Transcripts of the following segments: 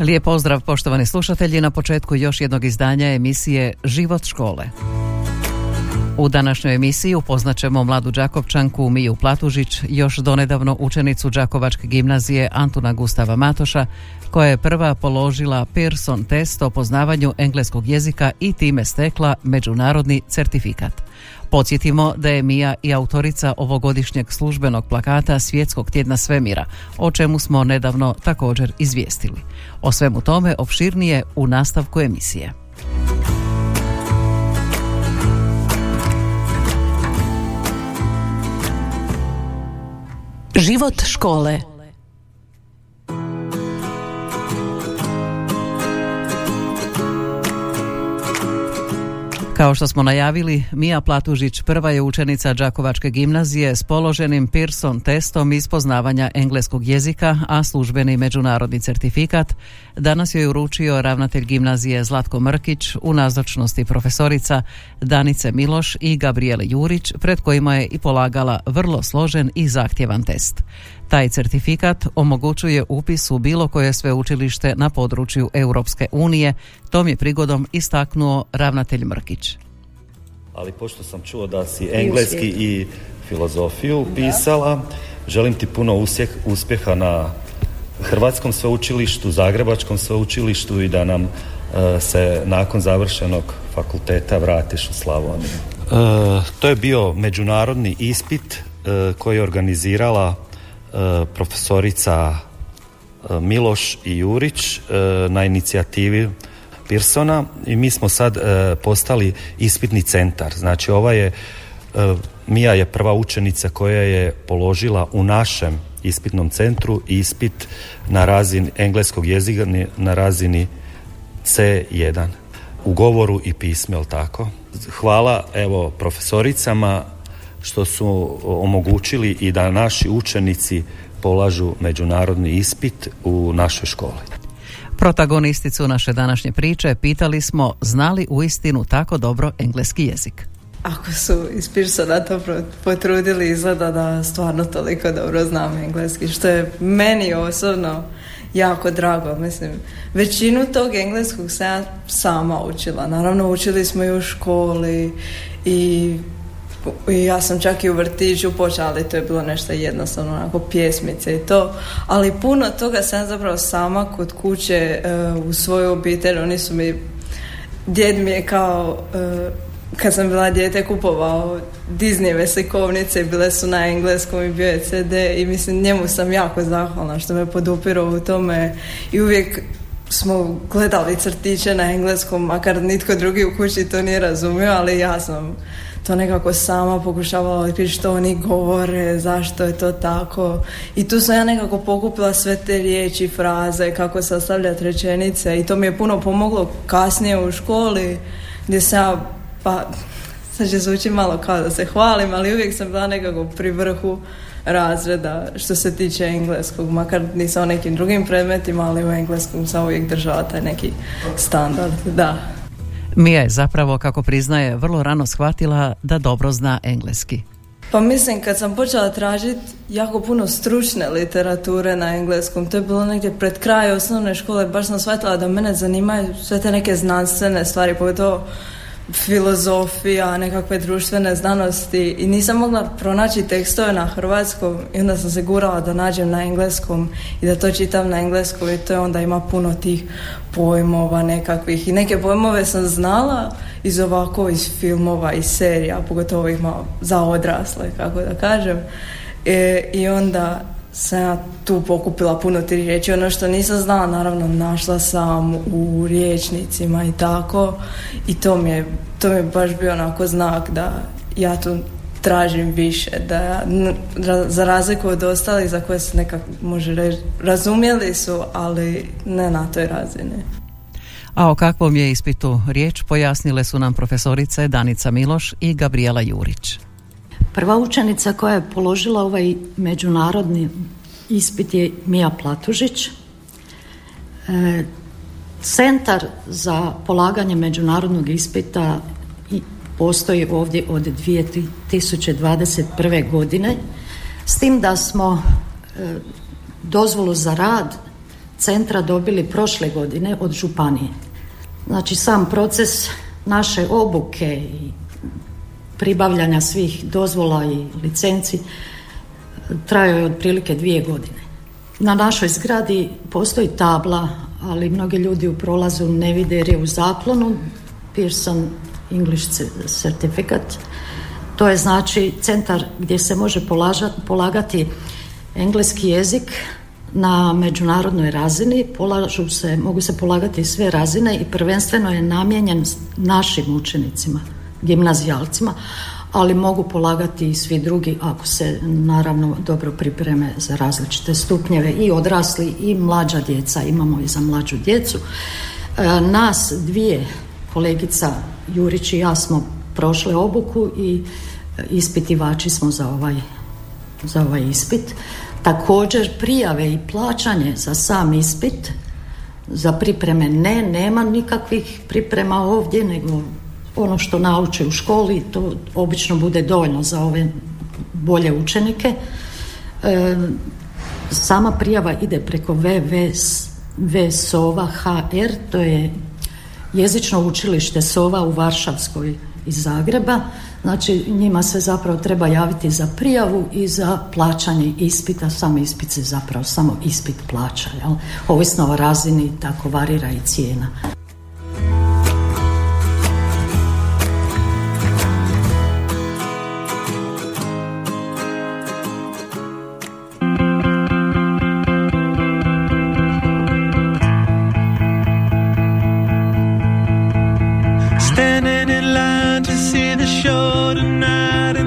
Lijep pozdrav poštovani slušatelji na početku još jednog izdanja emisije Život škole. U današnjoj emisiji upoznaćemo mladu Đakovčanku Miju Platužić, još donedavno učenicu Đakovačke gimnazije Antuna Gustava Matoša, koja je prva položila Pearson test o poznavanju engleskog jezika i time stekla međunarodni certifikat. Podsjetimo da je Mija i autorica ovogodišnjeg službenog plakata Svjetskog tjedna svemira, o čemu smo nedavno također izvijestili. O svemu tome opširnije u nastavku emisije. Život škole Kao što smo najavili, Mija Platužić prva je učenica Đakovačke gimnazije s položenim Pearson testom ispoznavanja engleskog jezika, a službeni međunarodni certifikat danas joj uručio ravnatelj gimnazije Zlatko Mrkić u nazočnosti profesorica Danice Miloš i Gabriele Jurić, pred kojima je i polagala vrlo složen i zahtjevan test. Taj certifikat omogućuje upis u bilo koje sveučilište na području Europske unije, tom je prigodom istaknuo ravnatelj Mrkić. Ali pošto sam čuo da si engleski i filozofiju pisala, želim ti puno uspjeha na Hrvatskom sveučilištu, Zagrebačkom sveučilištu i da nam e, se nakon završenog fakulteta vratiš u Slavoniju. E, to je bio međunarodni ispit e, koji je organizirala profesorica e, Miloš i Jurić e, na inicijativi Pirsona i mi smo sad postali ispitni centar. Znači ova je Mija je prva učenica koja je položila u našem ispitnom centru ispit na razini engleskog jezika na razini C1 u govoru i pismu, tako? Hvala evo profesoricama što su omogućili i da naši učenici polažu međunarodni ispit u našoj školi. Protagonisticu naše današnje priče pitali smo znali u istinu tako dobro engleski jezik. Ako su iz Pearsona to potrudili izgleda da stvarno toliko dobro znam engleski, što je meni osobno jako drago. Mislim, većinu tog engleskog sam ja sama učila. Naravno, učili smo i u školi i ja sam čak i u vrtiću počela, ali to je bilo nešto jednostavno, onako pjesmice i to. Ali puno toga sam zapravo sama kod kuće e, u svoju obitelj. Oni su mi, djed mi je kao, e, kad sam bila dijete kupovao Disneyve slikovnice, bile su na engleskom i bio je CD i mislim njemu sam jako zahvalna što me podupirao u tome i uvijek smo gledali crtiće na engleskom, makar nitko drugi u kući to nije razumio, ali ja sam to nekako sama pokušavala otkriti što oni govore, zašto je to tako. I tu sam ja nekako pokupila sve te riječi, fraze, kako sastavljati rečenice i to mi je puno pomoglo kasnije u školi gdje sam pa sad će zvuči malo kao da se hvalim, ali uvijek sam bila nekako pri vrhu razreda što se tiče engleskog, makar nisam o nekim drugim predmetima, ali u engleskom sam uvijek držala taj neki standard, da. Mija je zapravo, kako priznaje, vrlo rano shvatila da dobro zna engleski. Pa mislim, kad sam počela tražiti jako puno stručne literature na engleskom, to je bilo negdje pred kraj osnovne škole, baš sam shvatila da mene zanimaju sve te neke znanstvene stvari, pogotovo filozofija, nekakve društvene znanosti i nisam mogla pronaći tekstove na hrvatskom i onda sam se gurala da nađem na engleskom i da to čitam na engleskom i to je onda ima puno tih pojmova nekakvih i neke pojmove sam znala iz ovako iz filmova i serija, pogotovo ima za odrasle, kako da kažem. E, I onda sam ja tu pokupila puno tih riječi. Ono što nisam znala, naravno, našla sam u riječnicima i tako. I to mi je, to mi je baš bio onako znak da ja tu tražim više. Da, za razliku od ostalih za koje se nekako može reći, razumjeli su, ali ne na toj razini. A o kakvom je ispitu riječ pojasnile su nam profesorice Danica Miloš i Gabriela Jurić. Prva učenica koja je položila ovaj međunarodni ispit je Mija Platužić. E, centar za polaganje međunarodnog ispita postoji ovdje od 2021. godine s tim da smo e, dozvolu za rad centra dobili prošle godine od županije. Znači sam proces naše obuke i pribavljanja svih dozvola i licenci trajao je otprilike dvije godine. Na našoj zgradi postoji tabla, ali mnogi ljudi u prolazu ne vide jer je u zaklonu Pearson English Certificate. To je znači centar gdje se može polagati engleski jezik na međunarodnoj razini. Polažu se, mogu se polagati sve razine i prvenstveno je namijenjen našim učenicima, gimnazijalcima, ali mogu polagati i svi drugi ako se naravno dobro pripreme za različite stupnjeve i odrasli i mlađa djeca, imamo i za mlađu djecu. E, nas dvije kolegica Jurić i ja smo prošle obuku i ispitivači smo za ovaj, za ovaj ispit. Također prijave i plaćanje za sam ispit za pripreme ne, nema nikakvih priprema ovdje, nego ono što nauče u školi, to obično bude dovoljno za ove bolje učenike. E, sama prijava ide preko www.sova.hr, to je jezično učilište Sova u Varšavskoj iz Zagreba. Znači njima se zapravo treba javiti za prijavu i za plaćanje ispita. Sam ispit se zapravo samo ispit plaća. Jel? Ovisno o razini tako varira i cijena.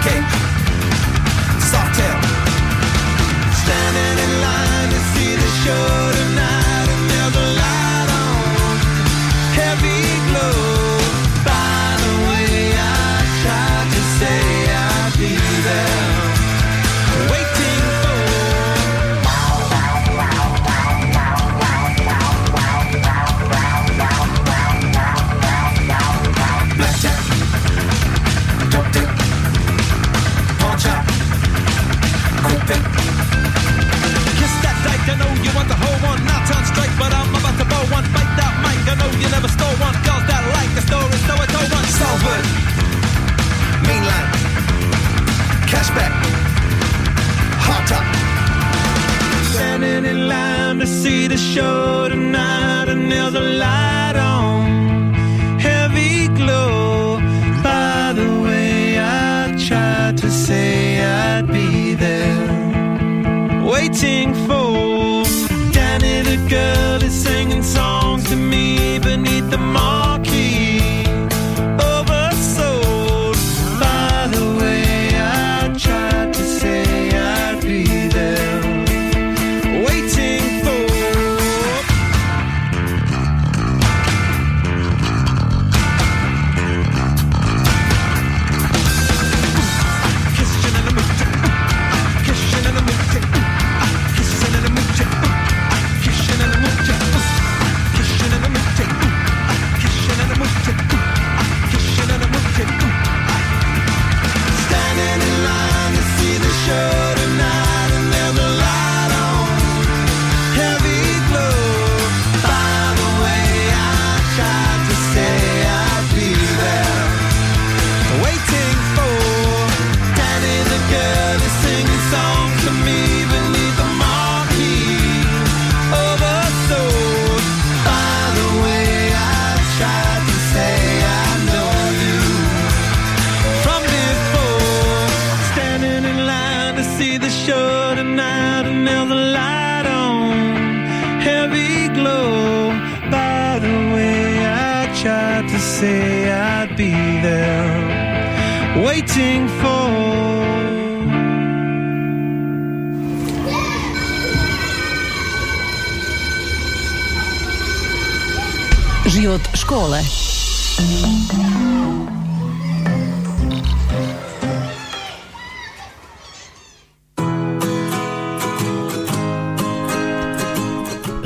okay waiting for.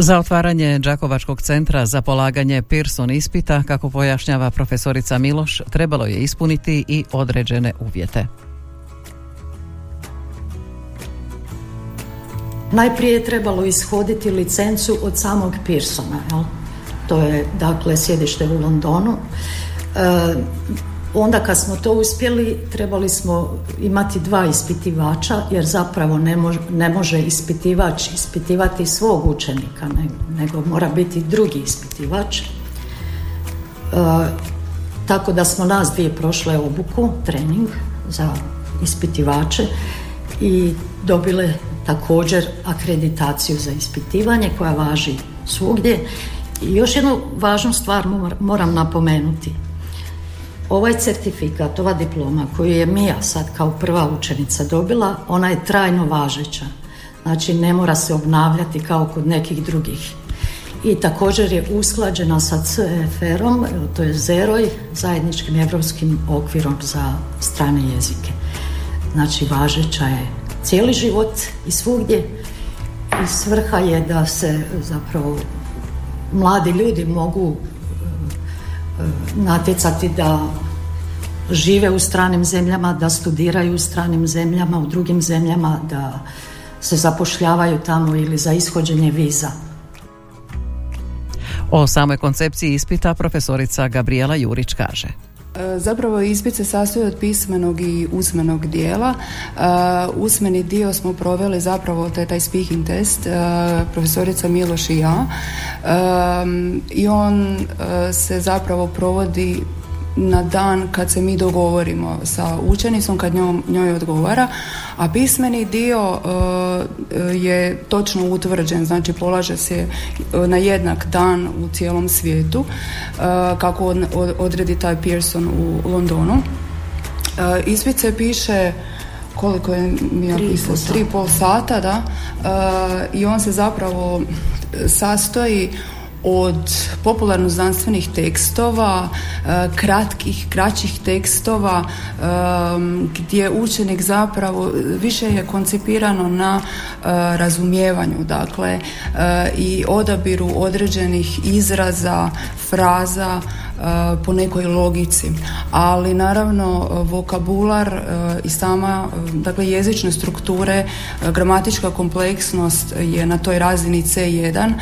Za otvaranje Đakovačkog centra za polaganje Pearson ispita, kako pojašnjava profesorica Miloš, trebalo je ispuniti i određene uvjete. Najprije je trebalo ishoditi licencu od samog Pearsona, jel? to je dakle sjedište u Londonu. E, onda kad smo to uspjeli trebali smo imati dva ispitivača jer zapravo ne, ne može ispitivač ispitivati svog učenika nego, mora biti drugi ispitivač. E, tako da smo nas dvije prošle obuku, trening za ispitivače i dobile također akreditaciju za ispitivanje koja važi svugdje. I još jednu važnu stvar moram napomenuti. Ovaj certifikat, ova diploma koju je Mija sad kao prva učenica dobila, ona je trajno važeća. Znači ne mora se obnavljati kao kod nekih drugih. I također je usklađena sa CFR-om, to je ZEROJ, zajedničkim evropskim okvirom za strane jezike. Znači važeća je cijeli život i svugdje i svrha je da se zapravo mladi ljudi mogu natjecati da žive u stranim zemljama, da studiraju u stranim zemljama, u drugim zemljama, da se zapošljavaju tamo ili za ishođenje viza. O samoj koncepciji ispita profesorica Gabriela Jurić kaže. E, zapravo ispit se sastoji od pismenog i usmenog dijela. E, usmeni dio smo proveli zapravo, to je taj speaking test, e, profesorica Miloš i ja. I on se zapravo provodi na dan kad se mi dogovorimo sa učenicom, kad njom, njoj odgovara, a pismeni dio e, je točno utvrđen, znači polaže se na jednak dan u cijelom svijetu, e, kako odredi taj Pearson u Londonu. Uh, ispit se piše koliko je mi napisao, tri pol sata, da, i on se zapravo sastoji od popularno znanstvenih tekstova, e, kratkih, kraćih tekstova e, gdje učenik zapravo više je koncipirano na e, razumijevanju, dakle i odabiru određenih izraza, fraza, po nekoj logici, ali naravno vokabular i sama dakle jezične strukture, gramatička kompleksnost je na toj razini C1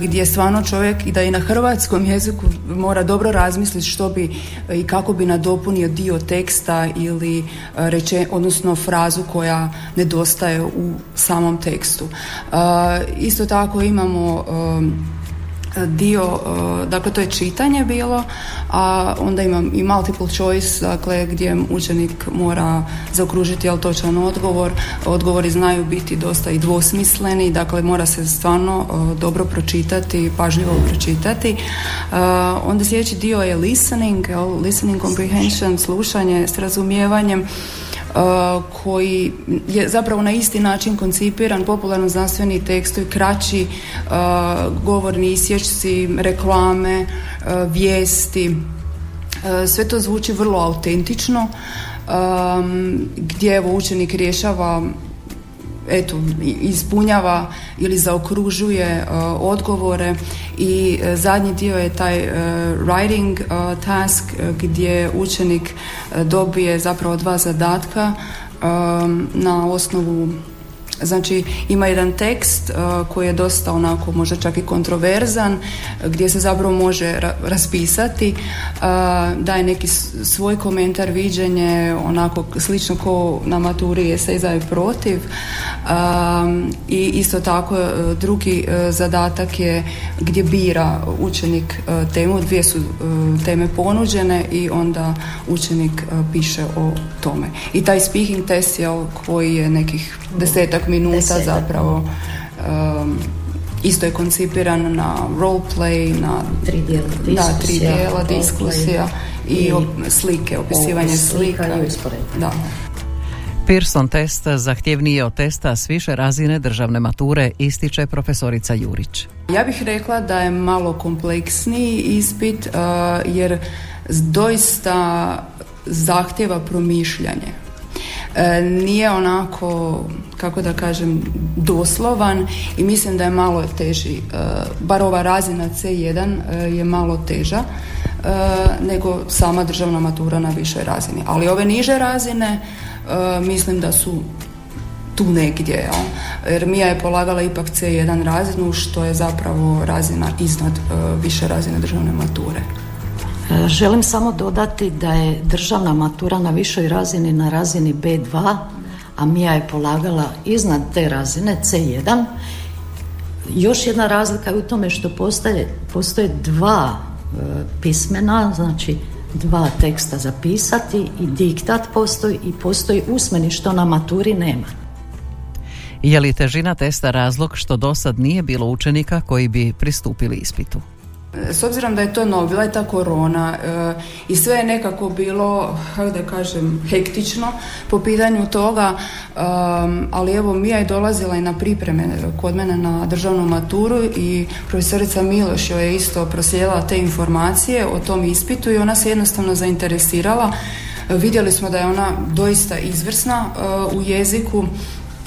gdje stvarno čovjek i da i na hrvatskom jeziku mora dobro razmisliti što bi i kako bi nadopunio dio teksta ili reče, odnosno frazu koja nedostaje u samom tekstu. Isto tako imamo dio, e, dakle to je čitanje bilo, a onda imam i multiple choice, dakle gdje učenik mora zaokružiti jel točan odgovor. Odgovori znaju biti dosta i dvosmisleni, dakle mora se stvarno e, dobro pročitati, pažljivo pročitati. E, onda sljedeći dio je listening, listening comprehension, slušanje s razumijevanjem koji je zapravo na isti način koncipiran popularno znanstveni tekstovi, kraći govorni isječci, reklame, vijesti. Sve to zvuči vrlo autentično gdje evo učenik rješava eto, ispunjava ili zaokružuje uh, odgovore i uh, zadnji dio je taj uh, writing task gdje učenik dobije zapravo dva zadatka na osnovu Znači ima jedan tekst uh, koji je dosta onako možda čak i kontroverzan gdje se zapravo može raspisati uh, daje neki svoj komentar viđenje onako slično ko na maturi se za i protiv um, i isto tako drugi zadatak je gdje bira učenik temu dvije su teme ponuđene i onda učenik piše o tome. I taj speaking test je koji je nekih desetak minuta zapravo um, isto je koncipiran na roleplay, na tri dijela da, tri dijela diskusija i, i slike, opisivanje slika. Da. Pearson test zahtjevniji od testa s više razine državne mature, ističe profesorica Jurić. Ja bih rekla da je malo kompleksniji ispit uh, jer doista zahtjeva promišljanje. E, nije onako, kako da kažem, doslovan i mislim da je malo teži. E, bar ova razina C1 e, je malo teža nego sama državna matura na višoj razini. Ali ove niže razine mislim da su tu negdje. Jer Mija je polagala ipak C1 razinu što je zapravo razina iznad više razine državne mature. Želim samo dodati da je državna matura na višoj razini na razini B2, a Mija je polagala iznad te razine C1. Još jedna razlika je u tome što postoje, postoje dva e, pismena, znači dva teksta zapisati i diktat postoji i postoji usmeni što na maturi nema. Je li težina testa razlog što do sad nije bilo učenika koji bi pristupili ispitu? S obzirom da je to novo, bila je ta korona e, i sve je nekako bilo, kako da kažem, hektično po pitanju toga, ali evo Mija je dolazila i na pripreme kod mene na državnu maturu i profesorica Miloš joj je isto proslijedila te informacije o tom ispitu i ona se jednostavno zainteresirala. Vidjeli smo da je ona doista izvrsna e, u jeziku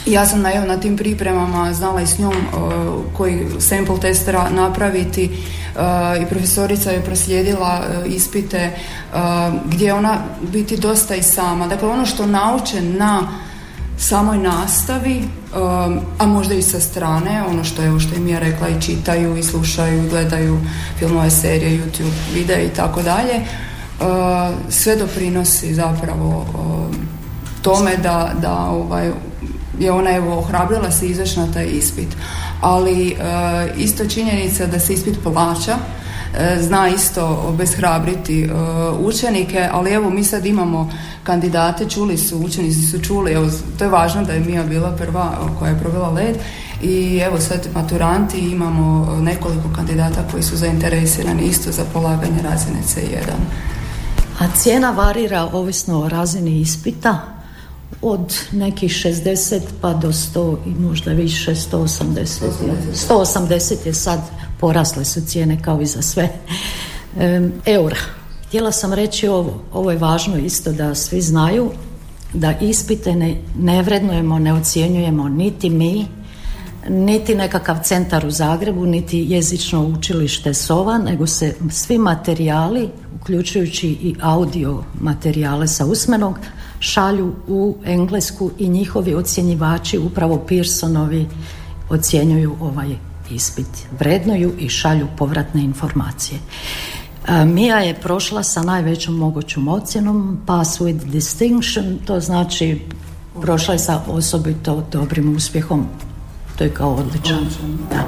ja sam na, na tim pripremama znala i s njom uh, koji sample testera napraviti i profesorica je proslijedila uh, ispite gdje ona biti dosta i sama. Dakle, ono što nauče na samoj nastavi, a možda i sa strane, ono što je, što je Mija rekla i čitaju i slušaju i gledaju filmove, serije, YouTube videe i tako dalje, sve doprinosi zapravo tome da, da ovaj, je ona evo ohrabrila se izaći na taj ispit. Ali e, isto činjenica da se ispit plaća e, zna isto obeshrabriti e, učenike, ali evo mi sad imamo kandidate, čuli su, učenici su čuli, evo to je važno da je Mija bila prva koja je provela led i evo sad maturanti imamo nekoliko kandidata koji su zainteresirani isto za polaganje razine C1. A cijena varira ovisno o razini ispita, od nekih 60 pa do 100 i možda više 180 180 je. sad porasle su cijene kao i za sve eura. Htjela sam reći ovo ovo je važno isto da svi znaju da ispite ne, ne vrednujemo ne ocjenjujemo niti mi niti nekakav centar u Zagrebu niti jezično učilište Sova nego se svi materijali uključujući i audio materijale sa usmenog šalju u Englesku i njihovi ocjenjivači, upravo Pearsonovi, ocjenjuju ovaj ispit. Vrednuju i šalju povratne informacije. Mija je prošla sa najvećom mogućom ocjenom, pass with distinction, to znači prošla je sa osobito dobrim uspjehom. To je kao odličan. Da.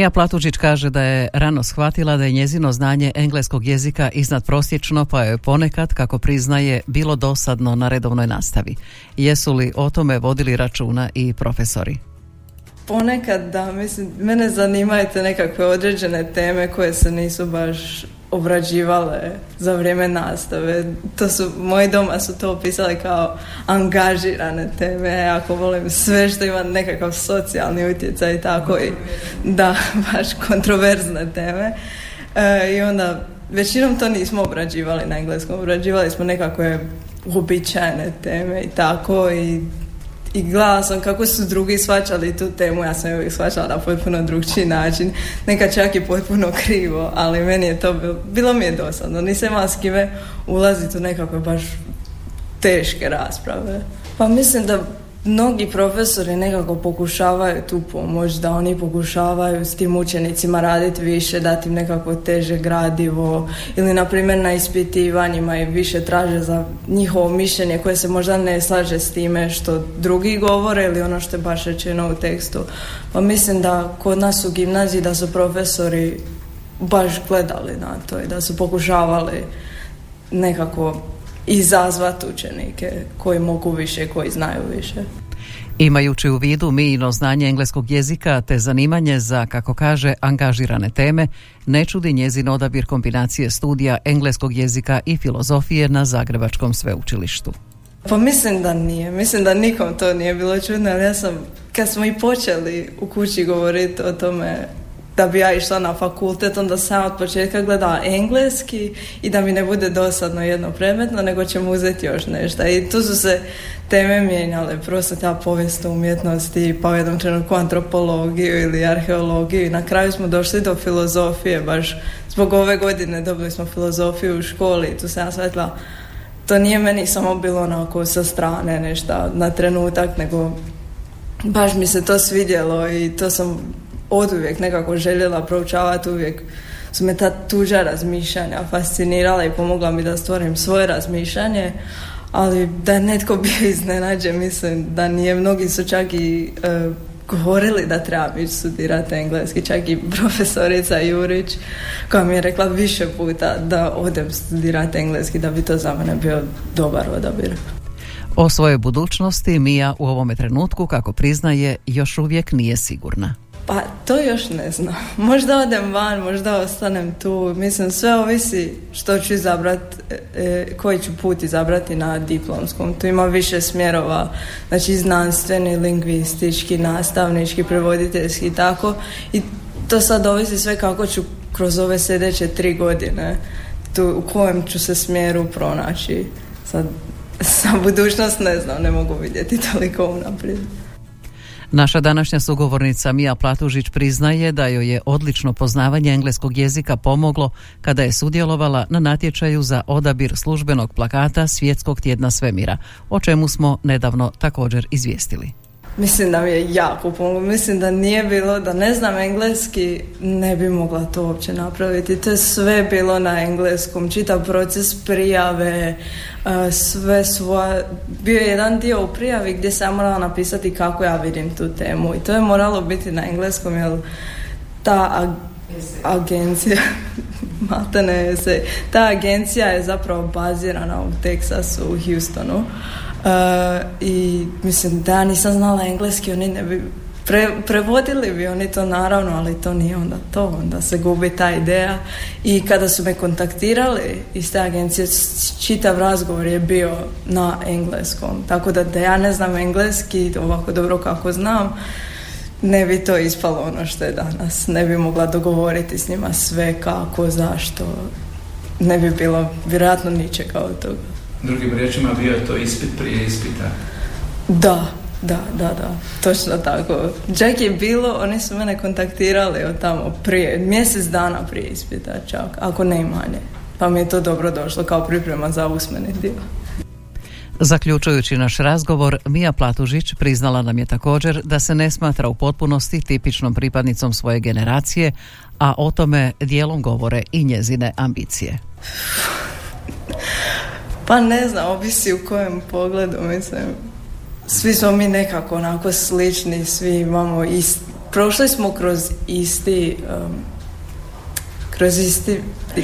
Mija Platužić kaže da je rano shvatila da je njezino znanje engleskog jezika iznad prosječno, pa je ponekad, kako priznaje, bilo dosadno na redovnoj nastavi. Jesu li o tome vodili računa i profesori? Ponekad da, mislim, mene zanimaju te nekakve određene teme koje se nisu baš obrađivale za vrijeme nastave. To su, moji doma su to opisali kao angažirane teme, ako volim sve što ima nekakav socijalni utjecaj i tako i da, baš kontroverzne teme. E, I onda većinom to nismo obrađivali na engleskom, obrađivali smo nekakve uobičajene teme i tako i i gledala sam kako su drugi shvaćali tu temu, ja sam je uvijek shvaćala na potpuno drugčiji način, neka čak i potpuno krivo, ali meni je to bilo, bilo mi je dosadno, nisam imala s kime ulaziti u nekakve baš teške rasprave. Pa mislim da mnogi profesori nekako pokušavaju tu pomoć, da oni pokušavaju s tim učenicima raditi više, dati im nekako teže gradivo ili na primjer na ispitivanjima i više traže za njihovo mišljenje koje se možda ne slaže s time što drugi govore ili ono što je baš rečeno u tekstu. Pa mislim da kod nas u gimnaziji da su profesori baš gledali na to i da su pokušavali nekako izazvati učenike koji mogu više, koji znaju više. Imajući u vidu Mijino znanje engleskog jezika te zanimanje za, kako kaže, angažirane teme, ne čudi njezin odabir kombinacije studija engleskog jezika i filozofije na Zagrebačkom sveučilištu. Pa mislim da nije, mislim da nikom to nije bilo čudno, ali ja sam, kad smo i počeli u kući govoriti o tome da bi ja išla na fakultet, onda sam od početka gledala engleski i da mi ne bude dosadno jedno predmetno, nego ćemo uzeti još nešto. I tu su se teme mijenjale, prvo sam ta povijest umjetnosti, pa u jednom trenutku antropologiju ili arheologiju i na kraju smo došli do filozofije, baš zbog ove godine dobili smo filozofiju u školi i tu sam ja shvatila to nije meni samo bilo onako sa strane nešto na trenutak, nego baš mi se to svidjelo i to sam od uvijek nekako željela proučavati, uvijek su me ta tuža razmišljanja fascinirala i pomogla mi da stvorim svoje razmišljanje, ali da je netko bio iznenađen, mislim da nije, mnogi su čak i e, govorili da trebam ići studirati engleski, čak i profesorica Jurić koja mi je rekla više puta da odem studirati engleski, da bi to za mene bio dobar odabir. O svojoj budućnosti Mija u ovome trenutku, kako priznaje, još uvijek nije sigurna. Pa to još ne znam. Možda odem van, možda ostanem tu. Mislim, sve ovisi što ću izabrati, e, koji ću put izabrati na diplomskom. Tu ima više smjerova, znači znanstveni, lingvistički, nastavnički, prevoditeljski i tako. I to sad ovisi sve kako ću kroz ove sljedeće tri godine tu, u kojem ću se smjeru pronaći. Sad, sa budućnost ne znam, ne mogu vidjeti toliko unaprijed. Naša današnja sugovornica Mija Platužić priznaje da joj je odlično poznavanje engleskog jezika pomoglo kada je sudjelovala na natječaju za odabir službenog plakata Svjetskog tjedna svemira, o čemu smo nedavno također izvijestili. Mislim da mi je jako pomoglo. Mislim da nije bilo, da ne znam engleski, ne bi mogla to uopće napraviti. To je sve bilo na engleskom. Čitav proces prijave, e, sve svoje... Bio je jedan dio u prijavi gdje sam morala napisati kako ja vidim tu temu. I to je moralo biti na engleskom, jer ta agencija matane se, ta agencija je zapravo bazirana u Teksasu, u Houstonu Uh, I mislim da ja nisam znala engleski, oni ne bi prevodili bi oni to naravno, ali to nije onda to, onda se gubi ta ideja. I kada su me kontaktirali iz te agencije, čitav razgovor je bio na engleskom. Tako da da ja ne znam engleski ovako dobro kako znam, ne bi to ispalo ono što je danas. Ne bi mogla dogovoriti s njima sve kako, zašto. Ne bi bilo vjerojatno ničega od toga. Drugim riječima bio je to ispit prije ispita. Da, da, da, da, točno tako. Čak je bilo, oni su mene kontaktirali od tamo prije, mjesec dana prije ispita čak, ako ne manje. Pa mi je to dobro došlo kao priprema za usmeni dio. Zaključujući naš razgovor, Mija Platužić priznala nam je također da se ne smatra u potpunosti tipičnom pripadnicom svoje generacije, a o tome dijelom govore i njezine ambicije. Pa ne znam, ovisi u kojem pogledu, mislim. Svi smo mi nekako onako slični, svi imamo isti, prošli smo kroz isti, um, kroz isti,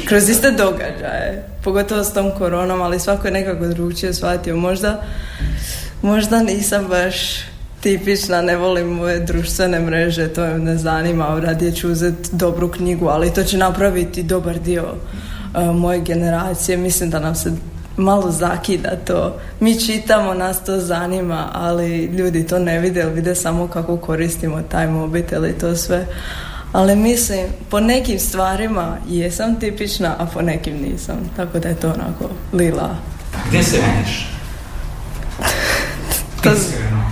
kroz iste događaje, pogotovo s tom koronom, ali svako je nekako drugčije shvatio. Možda, možda nisam baš tipična, ne volim moje društvene mreže, to me ne zanima, radije ću uzeti dobru knjigu, ali to će napraviti dobar dio uh, moje generacije. Mislim da nam se malo zakida to. Mi čitamo, nas to zanima, ali ljudi to ne vide, vide samo kako koristimo taj mobitel i to sve. Ali mislim, po nekim stvarima jesam tipična, a po nekim nisam. Tako da je to onako lila. Gdje se vidiš? Iskreno?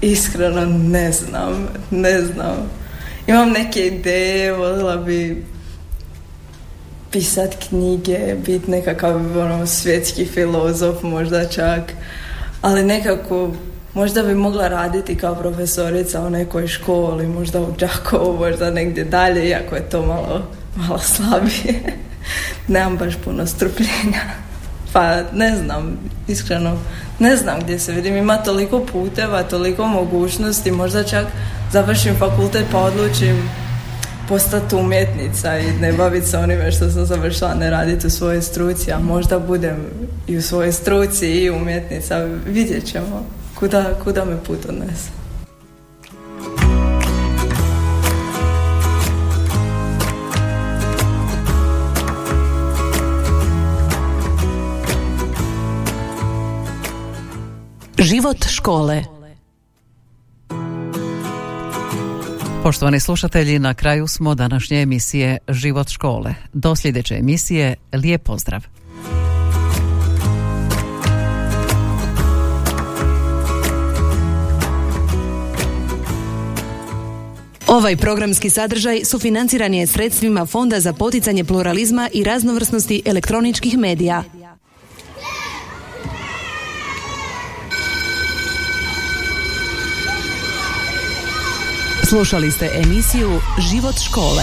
Iskreno ne znam, ne znam. Imam neke ideje, voljela bi pisat knjige, biti nekakav ono, svjetski filozof možda čak, ali nekako možda bi mogla raditi kao profesorica u nekoj školi, možda u Đakovu, možda negdje dalje, iako je to malo, malo slabije. Nemam baš puno strpljenja. Pa ne znam, iskreno, ne znam gdje se vidim. Ima toliko puteva, toliko mogućnosti, možda čak završim fakultet pa odlučim postati umjetnica i ne baviti se onime što sam završila, ne raditi u svojoj struci, a možda budem i u svojoj struci i umjetnica, vidjet ćemo kuda, kuda me put odnese. Život škole Poštovani slušatelji, na kraju smo današnje emisije Život škole. Do sljedeće emisije, lijep pozdrav. Ovaj programski sadržaj sufinanciran je sredstvima Fonda za poticanje pluralizma i raznovrsnosti elektroničkih medija. Slušali ste emisiju Život škole.